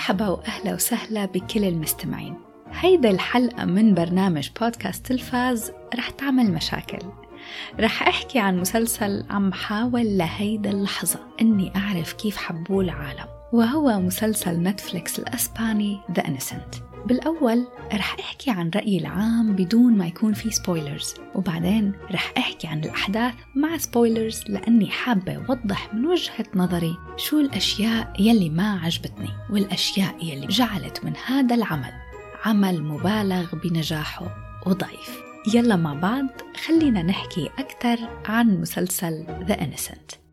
مرحبا وأهلا وسهلا بكل المستمعين. هيدا الحلقة من برنامج بودكاست تلفاز رح تعمل مشاكل. رح أحكي عن مسلسل عم حاول لهيدا اللحظة أني أعرف كيف حبوه العالم وهو مسلسل نتفليكس الأسباني The Innocent. بالأول رح أحكي عن رأيي العام بدون ما يكون في spoilers وبعدين رح أحكي عن الأحداث مع spoilers لأني حابة أوضح من وجهة نظري شو الأشياء يلي ما عجبتني والأشياء يلي جعلت من هذا العمل عمل مبالغ بنجاحه وضعيف. يلا مع بعض خلينا نحكي أكثر عن مسلسل The Innocent.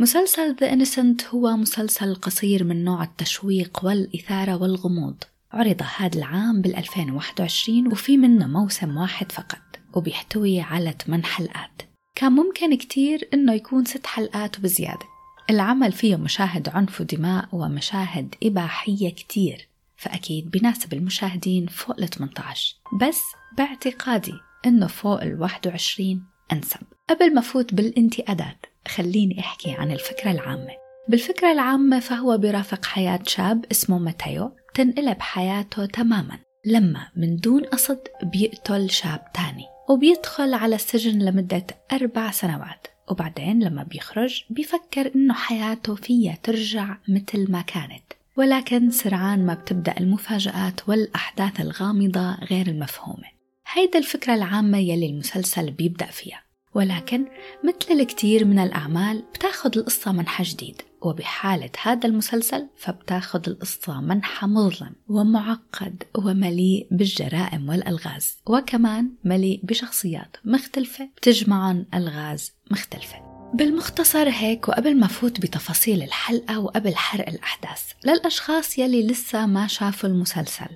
مسلسل The Innocent هو مسلسل قصير من نوع التشويق والإثارة والغموض. عرض هذا العام بال 2021 وفي منه موسم واحد فقط وبيحتوي على 8 حلقات. كان ممكن كتير إنه يكون ست حلقات وبزيادة. العمل فيه مشاهد عنف ودماء ومشاهد إباحية كتير فأكيد بناسب المشاهدين فوق ال 18 بس باعتقادي إنه فوق ال 21 أنسب. قبل ما فوت بالانتقادات خليني أحكي عن الفكرة العامة. بالفكرة العامة فهو برافق حياة شاب اسمه ماتيو تنقلب حياته تماما لما من دون قصد بيقتل شاب تاني وبيدخل على السجن لمدة أربع سنوات وبعدين لما بيخرج بيفكر إنه حياته فيها ترجع مثل ما كانت. ولكن سرعان ما بتبدأ المفاجآت والأحداث الغامضة غير المفهومة. هيدا الفكرة العامة يلي المسلسل بيبدأ فيها. ولكن مثل الكثير من الأعمال بتاخد القصة منحى جديد وبحالة هذا المسلسل فبتاخد القصة منحى مظلم ومعقد ومليء بالجرائم والألغاز وكمان مليء بشخصيات مختلفة بتجمعن ألغاز مختلفة. بالمختصر هيك وقبل ما فوت بتفاصيل الحلقة وقبل حرق الأحداث للأشخاص يلي لسه ما شافوا المسلسل.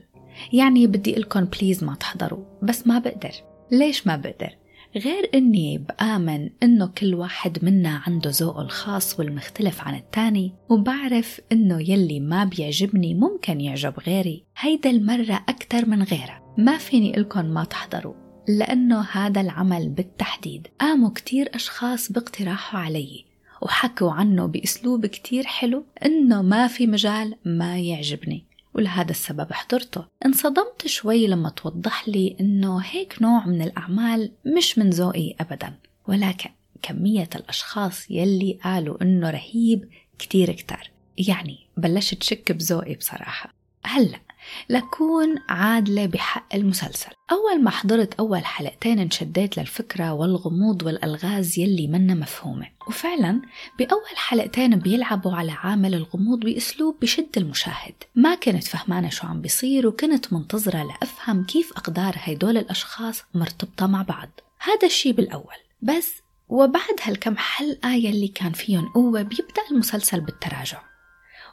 يعني بدي لكم بليز ما تحضروا بس ما بقدر. ليش ما بقدر؟ غير إني بآمن إنه كل واحد منا عنده ذوقه الخاص والمختلف عن التاني وبعرف إنه يلي ما بيعجبني ممكن يعجب غيري. هيدا المرة أكتر من غيرها ما فيني لكم ما تحضروا لأنه هذا العمل بالتحديد. قاموا كتير أشخاص باقتراحه علي وحكوا عنه بأسلوب كتير حلو إنه ما في مجال ما يعجبني. ولهذا السبب حضرته انصدمت شوي لما توضح لي إنه هيك نوع من الأعمال مش من ذوقي ابدا ولكن كمية الأشخاص يلي قالوا إنه رهيب كتير كتار. يعني بلشت شك بذوقي بصراحة. هلأ لكون عادلة بحق المسلسل. أول ما حضرت أول حلقتين انشديت للفكرة والغموض والألغاز يلي منا مفهومة. وفعلا بأول حلقتين بيلعبوا على عامل الغموض بأسلوب بشد المشاهد. ما كنت فهمانة شو عم بيصير وكنت منتظرة لأفهم كيف أقدار هيدول الأشخاص مرتبطة مع بعض. هذا الشي بالأول. بس وبعد هالكم حلقة يلي كان فيهم قوة بيبدأ المسلسل بالتراجع.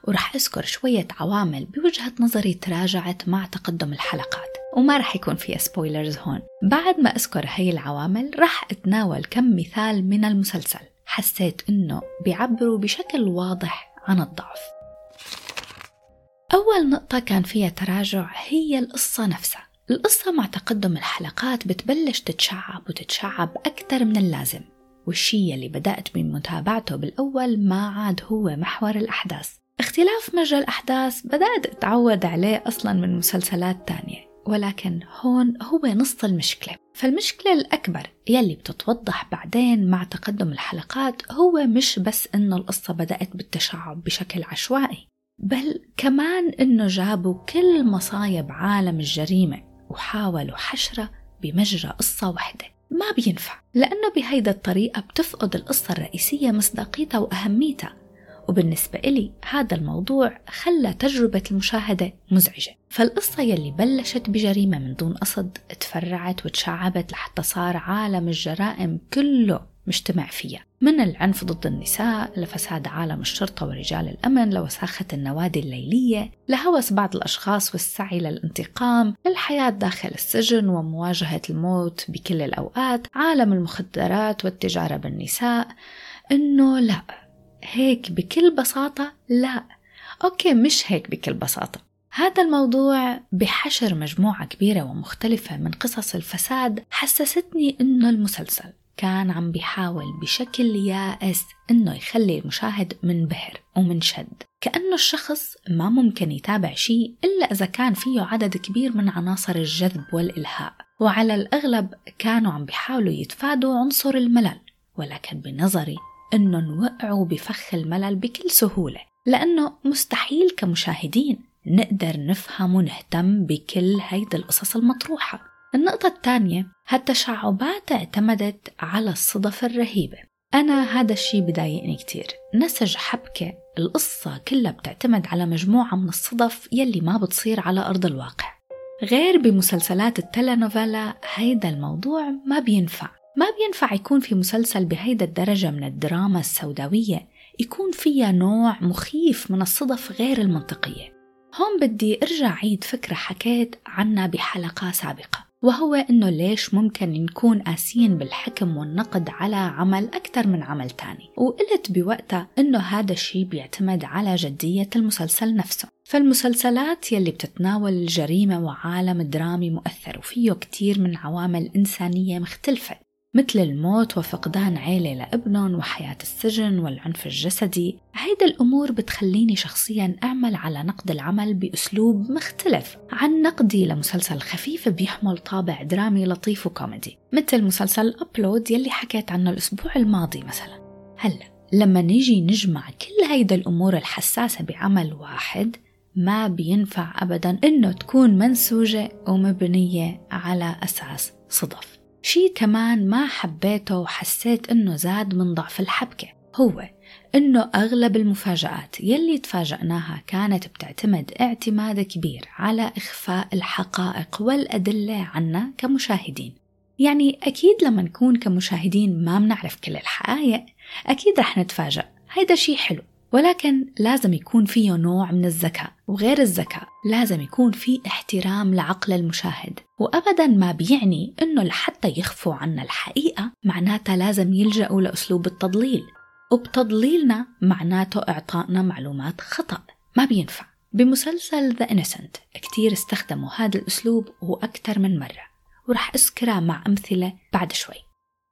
ورح أذكر شوية عوامل بوجهة نظري تراجعت مع تقدم الحلقات وما رح يكون فيها سبويلرز هون. بعد ما أذكر هي العوامل رح أتناول كم مثال من المسلسل. حسيت إنه بيعبروا بشكل واضح عن الضعف. أول نقطة كان فيها تراجع هي القصة نفسها. القصة مع تقدم الحلقات بتبلش تتشعب وتتشعب أكثر من اللازم. والشي اللي بدأت بمتابعته بالأول ما عاد هو محور الأحداث. اختلاف مجرى الأحداث بدأت أتعود عليه أصلا من مسلسلات تانية ولكن هون هو نص المشكلة. فالمشكلة الأكبر يلي بتتوضح بعدين مع تقدم الحلقات هو مش بس إنه القصة بدأت بالتشعب بشكل عشوائي بل كمان إنه جابوا كل مصايب عالم الجريمة وحاولوا حشرة بمجرى قصة واحدة. ما بينفع لأنه بهيدا الطريقة بتفقد القصة الرئيسية مصداقيتها وأهميتها. وبالنسبة إلي هذا الموضوع خلى تجربة المشاهدة مزعجة. فالقصة يلي بلشت بجريمة من دون قصد تفرعت وتشعبت لحتى صار عالم الجرائم كله مجتمع فيها. من العنف ضد النساء لفساد عالم الشرطة ورجال الأمن لوساخة النوادي الليلية لهوس بعض الأشخاص والسعي للانتقام للحياة داخل السجن ومواجهة الموت بكل الأوقات. عالم المخدرات والتجارة بالنساء إنه لا. هيك بكل بساطة؟ لا. أوكي مش هيك بكل بساطة. هذا الموضوع بحشر مجموعة كبيرة ومختلفة من قصص الفساد حسستني إنه المسلسل كان عم بيحاول بشكل يائس إنه يخلي المشاهد منبهر ومنشد كأنه الشخص ما ممكن يتابع شيء إلا إذا كان فيه عدد كبير من عناصر الجذب والإلهاء. وعلى الأغلب كانوا عم بيحاولوا يتفادوا عنصر الملل. ولكن بنظري إنه نوقعوا بفخ الملل بكل سهولة لأنه مستحيل كمشاهدين نقدر نفهم ونهتم بكل هيدي القصص المطروحة. النقطة الثانية هالتشعبات اعتمدت على الصدف الرهيبة. أنا هذا الشيء بضايقني كتير. نسج حبكة القصة كلها بتعتمد على مجموعة من الصدف يلي ما بتصير على أرض الواقع. غير بمسلسلات التلانوفيلا هيدا الموضوع ما بينفع. ما بينفع يكون في مسلسل بهيدا الدرجة من الدراما السوداوية يكون فيها نوع مخيف من الصدف غير المنطقية. هون بدي أرجع عيد فكرة حكيت عنها بحلقة سابقة وهو إنه ليش ممكن نكون قاسيين بالحكم والنقد على عمل أكثر من عمل تاني. وقلت بوقتها إنه هذا الشيء بيعتمد على جدية المسلسل نفسه. فالمسلسلات يلي بتتناول الجريمة وعالم درامي مؤثر وفيه كتير من عوامل إنسانية مختلفة. مثل الموت وفقدان عيلة لإبنهم وحياة السجن والعنف الجسدي. هيدا الأمور بتخليني شخصيا أعمل على نقد العمل بأسلوب مختلف عن نقدي لمسلسل خفيف بيحمل طابع درامي لطيف وكوميدي مثل مسلسل أبلود يلي حكيت عنه الأسبوع الماضي مثلا. هلأ لما نيجي نجمع كل هيدا الأمور الحساسة بعمل واحد ما بينفع أبدا إنه تكون منسوجة ومبنية على أساس صدف. شي كمان ما حبيته وحسيت إنه زاد من ضعف الحبكة هو إنه أغلب المفاجآت يلي تفاجأناها كانت بتعتمد اعتماد كبير على إخفاء الحقائق والأدلة عنا كمشاهدين. يعني أكيد لما نكون كمشاهدين ما بنعرف كل الحقائق أكيد رح نتفاجأ. هيدا شي حلو. ولكن لازم يكون فيه نوع من الذكاء وغير الذكاء لازم يكون في احترام لعقل المشاهد. وأبدا ما بيعني أنه لحتى يخفوا عنا الحقيقة معناتها لازم يلجأوا لأسلوب التضليل. وبتضليلنا معناته إعطائنا معلومات خطأ. ما بينفع. بمسلسل ذا إنسنت كتير استخدموا هذا الأسلوب وأكثر من مرة. ورح أذكرها مع أمثلة بعد شوي.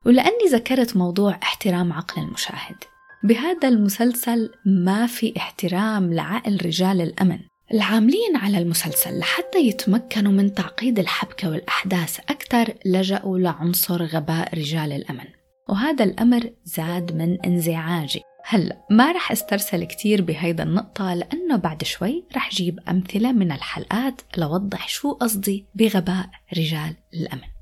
ولأني ذكرت موضوع احترام عقل المشاهد. بهذا المسلسل ما في احترام لعقل رجال الأمن. العاملين على المسلسل لحتى يتمكنوا من تعقيد الحبكة والأحداث أكثر لجأوا لعنصر غباء رجال الأمن. وهذا الأمر زاد من انزعاجي. هلا ما رح استرسل كتير بهيدا النقطة لأنه بعد شوي رح جيب أمثلة من الحلقات لوضح شو قصدي بغباء رجال الأمن.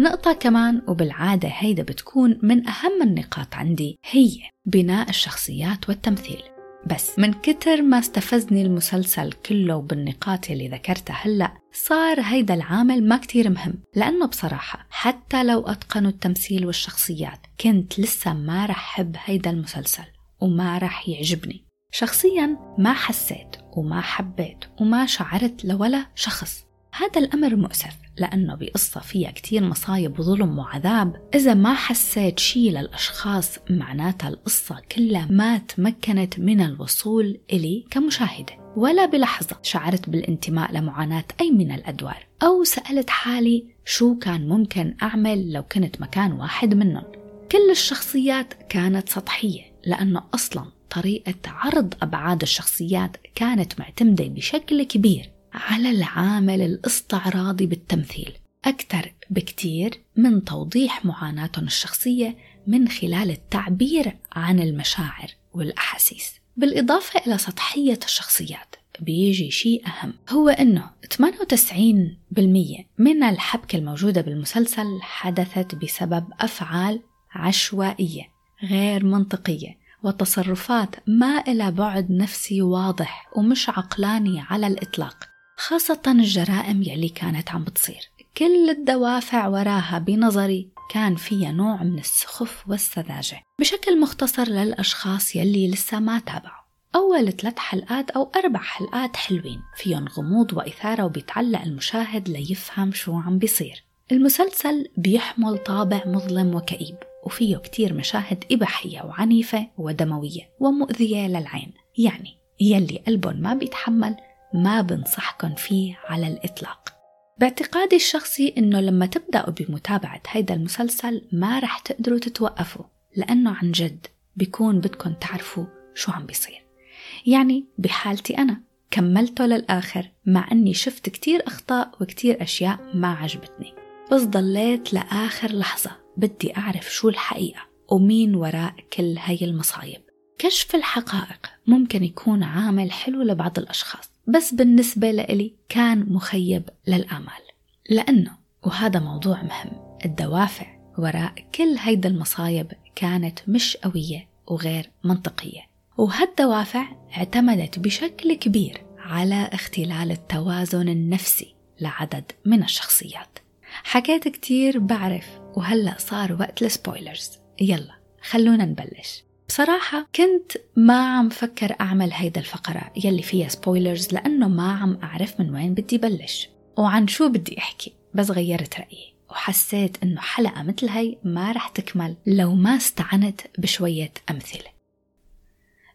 نقطة كمان وبالعادة هيدا بتكون من أهم النقاط عندي هي بناء الشخصيات والتمثيل. بس من كتر ما استفزني المسلسل كله بالنقاط اللي ذكرتها هلأ صار هيدا العامل ما كتير مهم. لأنه بصراحة حتى لو أتقنوا التمثيل والشخصيات كنت لسه ما رح حب هيدا المسلسل وما رح يعجبني. شخصيا ما حسيت وما حبيت وما شعرت لولا شخص. هذا الأمر مؤسف. لأنه بقصة فيها كتير مصايب وظلم وعذاب. إذا ما حسيت شي للأشخاص معناتها القصة كلها ما تمكنت من الوصول إلي كمشاهدة. ولا بلحظة شعرت بالانتماء لمعاناة أي من الأدوار أو سألت حالي شو كان ممكن أعمل لو كنت مكان واحد منهم. كل الشخصيات كانت سطحية لأنه أصلا طريقة عرض أبعاد الشخصيات كانت معتمدة بشكل كبير. على العامل الاستعراضي بالتمثيل. أكثر بكتير من توضيح معاناتهم الشخصية من خلال التعبير عن المشاعر والأحاسيس. بالإضافة إلى سطحية الشخصيات بيجي شيء أهم. هو أنه 98% من الحبكة الموجودة بالمسلسل حدثت بسبب أفعال عشوائية غير منطقية وتصرفات ما إلى بعد نفسي واضح ومش عقلاني على الإطلاق. خاصة الجرائم يلي كانت عم بتصير. كل الدوافع وراها بنظري كان فيها نوع من السخف والسذاجة. بشكل مختصر للأشخاص يلي لسه ما تابعوا. أول ثلاث حلقات أو أربع حلقات حلوين. فيهم غموض وإثارة وبيتعلق المشاهد ليفهم شو عم بيصير. المسلسل بيحمل طابع مظلم وكئيب وفيه كتير مشاهد إباحية وعنيفة ودموية ومؤذية للعين. يعني يلي قلبهم ما بيتحمل ما بنصحكن فيه على الإطلاق. باعتقادي الشخصي إنه لما تبدأوا بمتابعة هيدا المسلسل ما رح تقدروا تتوقفوا لأنه عن جد بيكون بدكم تعرفوا شو عم بيصير. يعني بحالتي أنا كملته للآخر مع أني شفت كتير أخطاء وكتير أشياء ما عجبتني. بس ضليت لآخر لحظة بدي أعرف شو الحقيقة ومين وراء كل هاي المصايب. كشف الحقائق ممكن يكون عامل حلو لبعض الأشخاص. بس بالنسبة لإلي كان مخيب للآمال لأنه وهذا موضوع مهم. الدوافع وراء كل هيدا المصايب كانت مش قوية وغير منطقية وهالدوافع اعتمدت بشكل كبير على اختلال التوازن النفسي لعدد من الشخصيات. حكيت كتير بعرف وهلأ صار وقت ال spoilers يلا خلونا نبلش. بصراحة كنت ما عم فكر أعمل هيدا الفقرة يلي فيها spoilers لأنه ما عم أعرف من وين بدي بلش وعن شو بدي أحكي بس غيرت رأيي وحسيت إنه حلقة مثل هي ما رح تكمل لو ما استعنت بشوية أمثلة.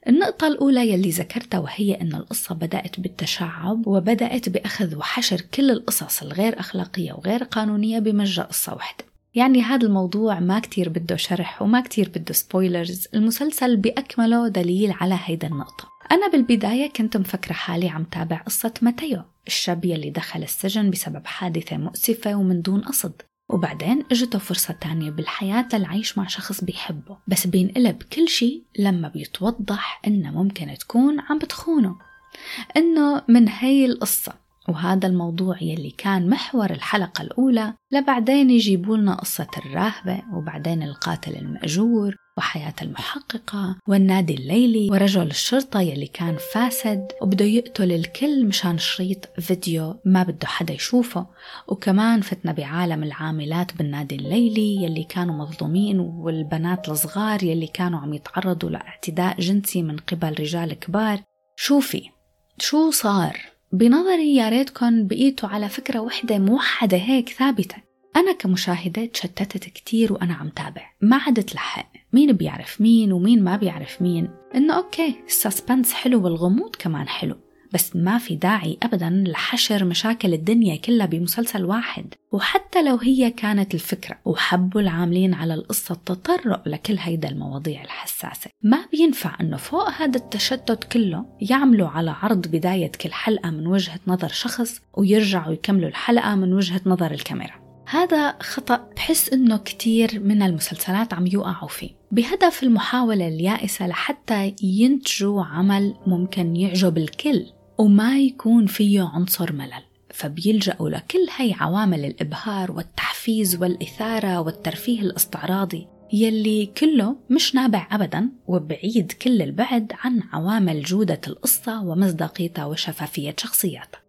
النقطة الأولى يلي ذكرتها وهي أن القصة بدأت بالتشعب وبدأت بأخذ وحشر كل القصص الغير أخلاقية وغير قانونية بمجرى قصة واحدة. يعني هذا الموضوع ما كتير بده شرح وما كتير بده spoilers المسلسل بأكمله دليل على هيدا النقطة. أنا بالبداية كنت مفكرة حالي عم تابع قصة ماتيو الشاب يلي دخل السجن بسبب حادثة مؤسفة ومن دون قصد. وبعدين اجته فرصة تانية بالحياة للعيش مع شخص بيحبه. بس بينقلب كل شي لما بيتوضح إنه ممكن تكون عم بتخونه. إنه من هي القصة. وهذا الموضوع يلي كان محور الحلقة الأولى. لبعدين يجيبوا لنا قصة الراهبة وبعدين القاتل المأجور وحياة المحققة والنادي الليلي ورجل الشرطة يلي كان فاسد وبده يقتل الكل مشان شريط فيديو ما بده حدا يشوفه. وكمان فتنا بعالم العاملات بالنادي الليلي يلي كانوا مظلومين والبنات الصغار يلي كانوا عم يتعرضوا لإعتداء جنسي من قبل رجال كبار. شوفي شو صار. بنظري يا ريتكن بقيتوا على فكرة وحدة موحدة هيك ثابتة. أنا كمشاهدة تشتتت كتير وأنا عم تابع. ما عدت لحق. مين بيعرف مين ومين ما بيعرف مين. إنه okay ال suspense حلو والغموض كمان حلو. بس ما في داعي أبدا لحشر مشاكل الدنيا كلها بمسلسل واحد. وحتى لو هي كانت الفكرة وحبوا العاملين على القصة التطرق لكل هيدا المواضيع الحساسة. ما بينفع أنه فوق هذا التشتت كله يعملوا على عرض بداية كل حلقة من وجهة نظر شخص ويرجعوا يكملوا الحلقة من وجهة نظر الكاميرا. هذا خطأ بحس إنه كتير من المسلسلات عم يوقعوا فيه. بهدف المحاولة اليائسة لحتى ينتجوا عمل ممكن يعجب الكل. وما يكون فيه عنصر ملل فبيلجأوا لكل هي عوامل الإبهار والتحفيز والإثارة والترفيه الاستعراضي يلي كله مش نابع أبدا وبعيد كل البعد عن عوامل جودة القصة ومصداقيتها وشفافية شخصياتها.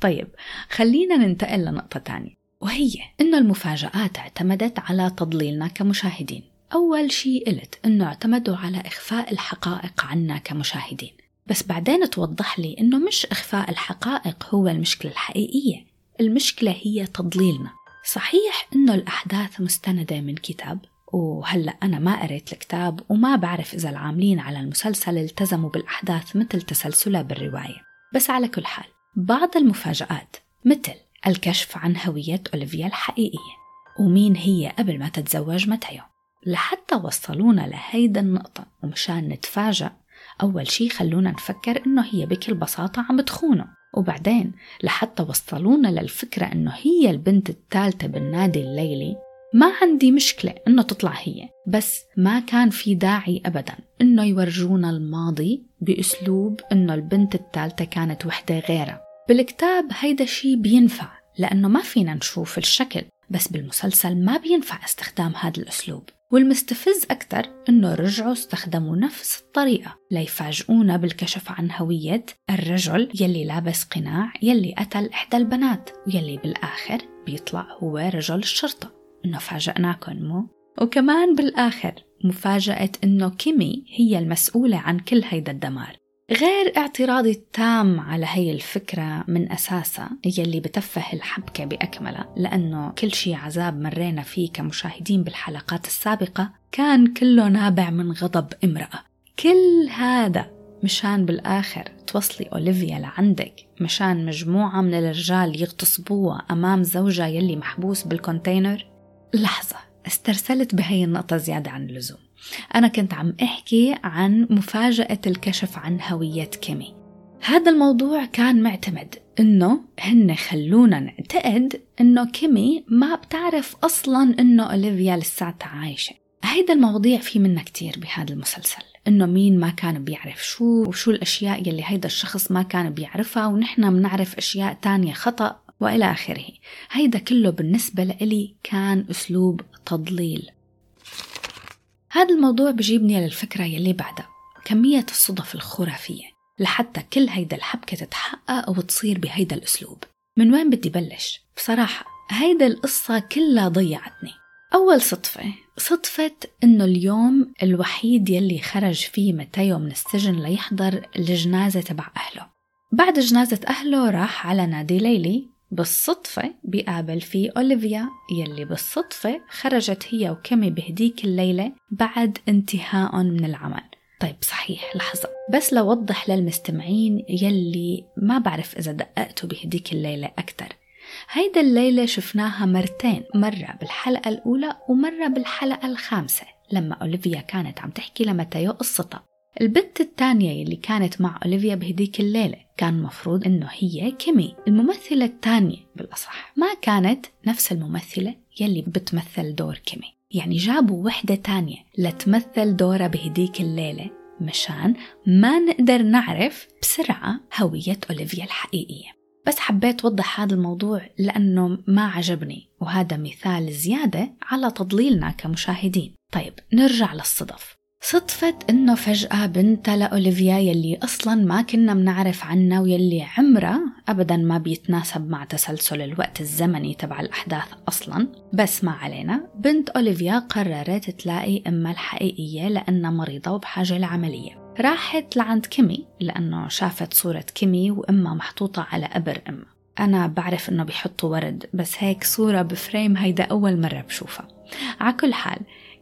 طيب خلينا ننتقل لنقطة تانية وهي إنه المفاجآت اعتمدت على تضليلنا كمشاهدين. أول شيء قلت إنه اعتمدوا على إخفاء الحقائق عنا كمشاهدين. بس بعدين توضح لي إنه مش إخفاء الحقائق هو المشكلة الحقيقية. المشكلة هي تضليلنا. صحيح إنه الأحداث مستندة من كتاب وهلأ أنا ما قريت الكتاب وما بعرف إذا العاملين على المسلسل التزموا بالأحداث مثل تسلسلها بالرواية. بس على كل حال بعض المفاجآت مثل الكشف عن هوية أوليفيا الحقيقية. ومين هي قبل ما تتزوج ماتيو؟ لحتى وصلونا لهيدا النقطة ومشان نتفاجأ أول شي خلونا نفكر إنه هي بكل بساطة عم تخونه وبعدين لحتى وصلونا للفكرة إنه هي البنت الثالثة بالنادي الليلي ما عندي مشكلة إنه تطلع هي. بس ما كان في داعي أبدا إنه يورجونا الماضي بأسلوب إنه البنت الثالثة كانت وحدة غيرها بالكتاب هيدا الشي بينفع لأنه ما فينا نشوف الشكل. بس بالمسلسل ما بينفع استخدام هذا الأسلوب. والمستفز أكثر إنه رجعوا استخدموا نفس الطريقة ليفاجئونا بالكشف عن هوية الرجل يلي لابس قناع يلي قتل إحدى البنات ويلي بالآخر بيطلع هو رجل الشرطة. إنه فاجأناكم مو؟ وكمان بالآخر مفاجأة إنه كيمي هي المسؤولة عن كل هيدا الدمار. غير اعتراضي التام على هي الفكرة من أساسها يلي بتفه الحبكة بأكملها لأنه كل شي عذاب مرينا فيه كمشاهدين بالحلقات السابقة كان كله نابع من غضب امرأة. كل هذا مشان بالآخر توصلي أوليفيا لعندك مشان مجموعة من الرجال يغتصبوها أمام زوجها يلي محبوس بالكونتينر. لحظة استرسلت بهي النقطة زيادة عن اللزوم. أنا كنت عم أحكي عن مفاجأة الكشف عن هوية كيمي. هذا الموضوع كان معتمد إنه هن خلونا نعتقد إنه كيمي ما بتعرف أصلا إنه أوليفيا لساتها عايشة. هيدا المواضيع في منها كتير بهذا المسلسل إنه مين ما كان بيعرف شو وشو الأشياء يلي هيدا الشخص ما كان بيعرفها ونحن بنعرف أشياء تانية خطأ وإلى آخره. هيدا كله بالنسبة لإلي كان أسلوب تضليل. هذا الموضوع بجيبني للفكرة يلي بعدها كمية الصدف الخرافية لحتى كل هيدا الحبكة تتحقق وتصير بهيدا الأسلوب. من وين بدي بلش؟ بصراحة هيدا القصة كلها ضيعتني. أول صدفة صدفة إنه اليوم الوحيد يلي خرج فيه متيو من السجن ليحضر الجنازة تبع أهله. بعد جنازة أهله راح على نادي ليلي بالصدفة بيقابل فيه أوليفيا يلي بالصدفة خرجت هي وكيمي بهديك الليلة بعد انتهاء من العمل. طيب صحيح لحظة. بس لوضح للمستمعين يلي ما بعرف إذا دققتوا بهديك الليلة أكتر. هيدا الليلة شفناها مرتين مرة بالحلقة الأولى ومرة بالحلقة الخامسة لما أوليفيا كانت عم تحكي لمتيو قصتها البنت الثانية اللي كانت مع أوليفيا بهديك الليلة كان مفروض إنه هي كيمي. الممثلة الثانية بالأصح ما كانت نفس الممثلة يلي بتمثل دور كيمي. يعني جابوا وحدة تانية لتمثل دورها بهديك الليلة مشان ما نقدر نعرف بسرعة هوية أوليفيا الحقيقية. بس حبيت أوضح هذا الموضوع لأنه ما عجبني وهذا مثال زيادة على تضليلنا كمشاهدين. طيب نرجع للصدف. صدفة إنه فجأة بنتها لأوليفيا يلي أصلا ما كنا منعرف عنها ويلي عمرها أبدا ما بيتناسب مع تسلسل الوقت الزمني تبع الأحداث أصلا. بس ما علينا بنت أوليفيا قررت تلاقي أمها الحقيقية لأنها مريضة وبحاجة لعملية. راحت لعند كيمي لأنه شافت صورة كيمي وأمها محطوطة على قبر أمها أنا بعرف إنه بيحطوا ورد بس هيك صورة بفريم هيدا أول مرة بشوفها. على كل حال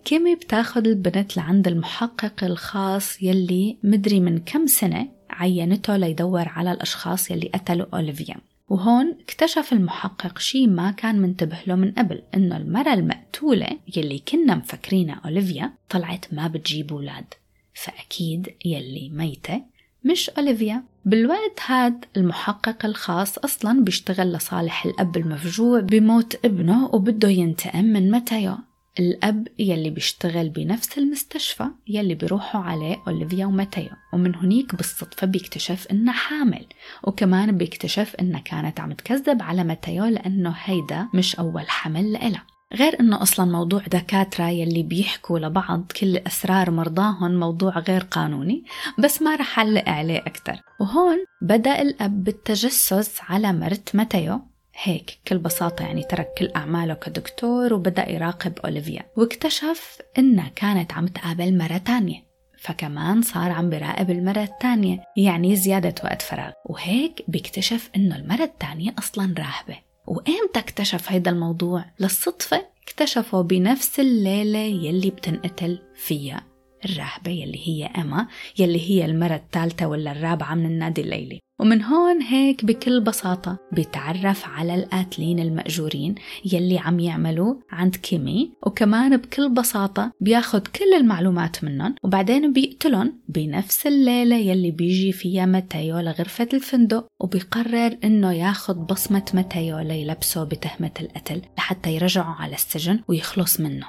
كيمي بتاخد البنت لعند المحقق الخاص يلي مدري من كم سنة عينته ليدور على الأشخاص يلي قتلوا أوليفيا. وهون اكتشف المحقق شي ما كان منتبه له من قبل إنه المرة المقتولة يلي كنا مفكرينها أوليفيا طلعت ما بتجيب أولاد. فأكيد يلي ميتة مش أوليفيا. بالوقت هاد المحقق الخاص أصلا بيشتغل لصالح الأب المفجوع بموت ابنه وبده ينتقم من متيو الأب يلي بيشتغل بنفس المستشفى يلي بيروحوا عليه أوليفيا وماتيو ومن هنيك بالصدفة بيكتشف إنها حامل وكمان بيكتشف إنها كانت عم تكذب على ماتيو لأنه هيدا مش أول حمل لإلها. غير إنه أصلا موضوع دكاترة يلي بيحكوا لبعض كل أسرار مرضاهم موضوع غير قانوني بس ما رح علق عليه أكثر وهون بدأ الأب بالتجسس على مرت ماتيو هيك بكل بساطة يعني ترك كل أعماله كدكتور وبدأ يراقب أوليفيا. واكتشف إنها كانت عم تقابل مرة تانية فكمان صار عم براقب المرة الثانية يعني زيادة وقت فراغ. وهيك بيكتشف إنه المرة الثانية أصلا راهبة. وإمتى اكتشف هيدا الموضوع؟ للصدفة اكتشفه بنفس الليلة يلي بتنقتل فيها. الراهبة يلي هي أما يلي هي المرة الثالثة ولا الرابعة من النادي الليلي. ومن هون هيك بكل بساطة بيتعرف على القاتلين المأجورين يلي عم يعملوا عند كيمي وكمان بكل بساطة بياخد كل المعلومات منهم وبعدين بيقتلهم بنفس الليلة يلي بيجي فيها متيو لغرفة الفندق وبيقرر إنه ياخد بصمة متيو ليلبسه بتهمة القتل لحتى يرجعه على السجن ويخلص منه.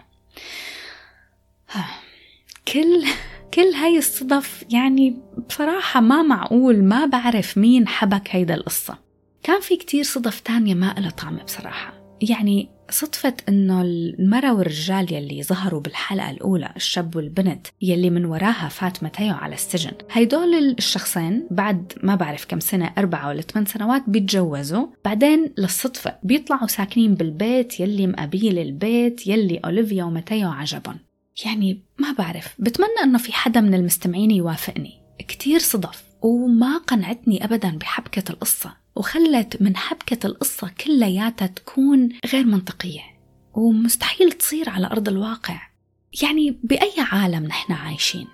كل كل هاي الصدف يعني بصراحة ما معقول ما بعرف مين حبك هيدا القصة. كان في كتير صدف تانية ما إلها طعم بصراحة. يعني صدفة إنه المرة والرجال يلي ظهروا بالحلقة الأولى الشاب والبنت يلي من وراها فات متيو على السجن. هيدول الشخصين بعد ما بعرف كم سنة أربعة ولا ثمان سنوات بيتجوزوا. بعدين للصدفة بيطلعوا ساكنين بالبيت يلي مقابيل البيت يلي أوليفيا ومتيو عجبهم يعني ما بعرف. بتمنى إنه في حدا من المستمعين يوافقني. كتير صدف. وما قنعتني ابدا بحبكة القصة. وخلت من حبكة القصة كلياتها تكون غير منطقية. ومستحيل تصير على أرض الواقع. يعني بأي عالم نحن عايشين.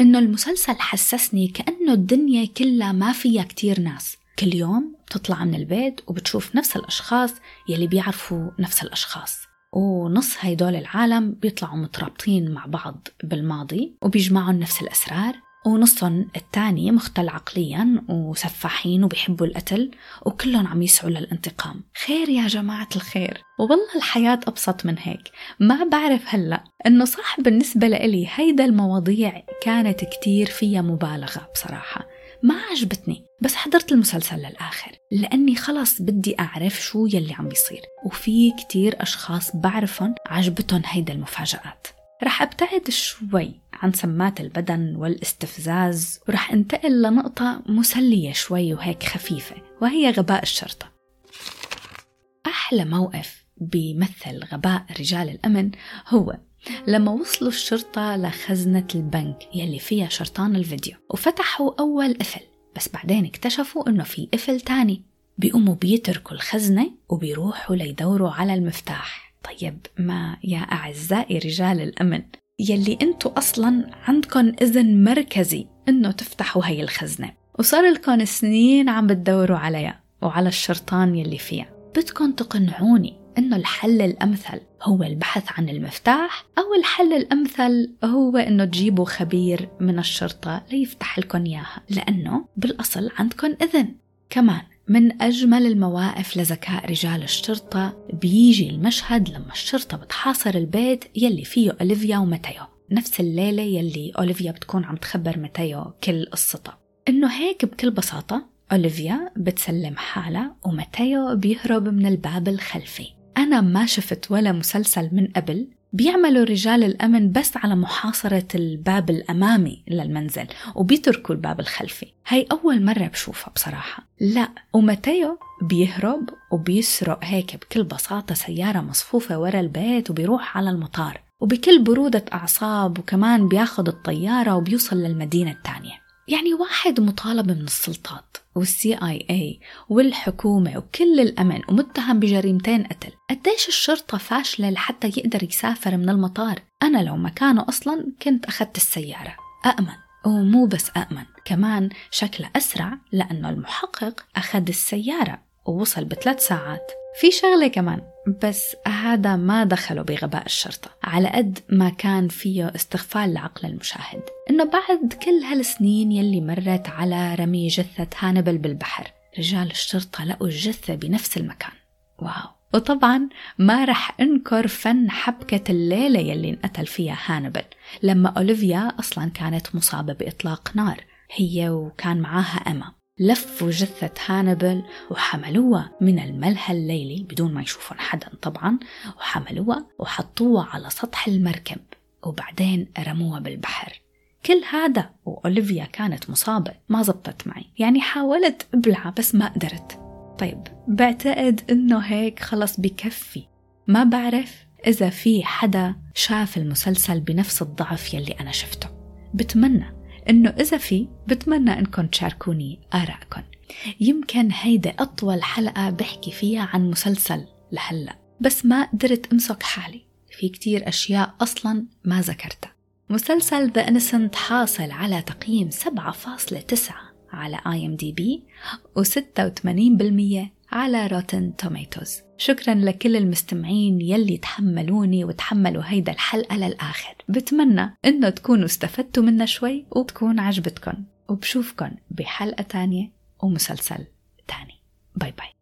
إنه المسلسل حسسني كأنه الدنيا كلها ما فيها كتير ناس. كل يوم بتطلع من البيت وبتشوف نفس الأشخاص يلي بيعرفوا نفس الأشخاص. ونص هيدول العالم بيطلعوا مترابطين مع بعض بالماضي وبيجمعوا نفس الأسرار ونصهم الثاني مختل عقليا وسفاحين وبيحبوا القتل وكلهم عم يسعوا للانتقام. خير يا جماعة الخير. والله الحياة أبسط من هيك. ما بعرف هلأ إنه صح بالنسبة لإلي هيدا المواضيع كانت كتير فيها مبالغة بصراحة. ما عجبتني بس حضرت المسلسل للآخر لأني خلص بدي أعرف شو يلي عم بيصير وفي كتير أشخاص بعرفهم عجبتهم هيدا المفاجآت. رح أبتعد شوي عن سمات البدن والاستفزاز ورح انتقل لنقطة مسلية شوي وهيك خفيفة وهي غباء الشرطة. أحلى موقف بيمثل غباء رجال الأمن هو لما وصلوا الشرطة لخزنة البنك يلي فيها شرطان الفيديو وفتحوا أول قفل بس بعدين اكتشفوا إنه في قفل تاني. بيقوموا بيتركوا الخزنة وبيروحوا ليدوروا على المفتاح. طيب ما يا أعزائي رجال الأمن يلي انتو أصلا عندكم إذن مركزي إنه تفتحوا هي الخزنة. وصار لكم سنين عم بتدوروا عليها وعلى الشرطان يلي فيها. بدكم تقنعوني إنه الحل الأمثل هو البحث عن المفتاح أو الحل الأمثل هو إنه تجيبوا خبير من الشرطة ليفتح لكم إياها لأنه بالأصل عندكم إذن. كمان من أجمل المواقف لذكاء رجال الشرطة بيجي المشهد لما الشرطة بتحاصر البيت يلي فيه أوليفيا وماتيو نفس الليلة يلي أوليفيا بتكون عم تخبر ماتيو كل قصتها إنه هيك بكل بساطة أوليفيا بتسلم حالها وماتيو بيهرب من الباب الخلفي. أنا ما شفت ولا مسلسل من قبل بيعملوا رجال الأمن بس على محاصرة الباب الأمامي للمنزل وبيتركوا الباب الخلفي. هاي أول مرة بشوفها بصراحة. لا وماتيو بيهرب وبيسرق هيك بكل بساطة سيارة مصفوفة ورا البيت وبيروح على المطار. وبكل برودة أعصاب وكمان بياخد الطيارة وبيوصل للمدينة الثانية. يعني واحد مطالب من السلطات. والسي آي اي والحكومة وكل الأمن ومتهم بجريمتين قتل. قديش الشرطة فاشلة لحتى يقدر يسافر من المطار؟ أنا لو مكانه أصلا كنت أخذت السيارة. أأمن. ومو بس أأمن كمان شكله أسرع لأنه المحقق أخذ السيارة ووصل بثلاث ساعات. في شغلة كمان. بس هذا ما دخله بغباء الشرطة على قد ما كان فيه استغفال لعقل المشاهد. إنه بعد كل هالسنين يلي مرت على رمي جثة هانبل بالبحر رجال الشرطة لقوا الجثة بنفس المكان. wow! وطبعا ما رح انكر فن حبكة الليلة يلي انقتل فيها هانبل لما أوليفيا أصلا كانت مصابة بإطلاق نار هي وكان معاها أما. لفوا جثة هانبل وحملوها من الملهى الليلي بدون ما يشوفون حدا طبعا وحملوها وحطوها على سطح المركب وبعدين رموها بالبحر. كل هذا وأوليفيا كانت مصابة ما زبطت معي. يعني حاولت أبلع بس ما قدرت. طيب بعتقد إنه هيك خلص بكفي. ما بعرف إذا في حدا شاف المسلسل بنفس الضعف يلي أنا شفته. بتمنى. إنه إذا في بتمنى إنكم تشاركوني آرائكم يمكن هيدا أطول حلقة بحكي فيها عن مسلسل لهلأ. بس ما قدرت أمسك حالي. في كتير أشياء أصلا ما ذكرتها. مسلسل The Innocent حاصل على تقييم 7.9 على IMDb و86% على Rotten Tomatoes شكرا لكل المستمعين يلي تحملوني وتحملوا هيدا الحلقة للآخر. بتمنى إنه تكونوا استفدتوا منها شوي وتكون عجبتكم وبشوفكن بحلقة تانية ومسلسل تاني. باي باي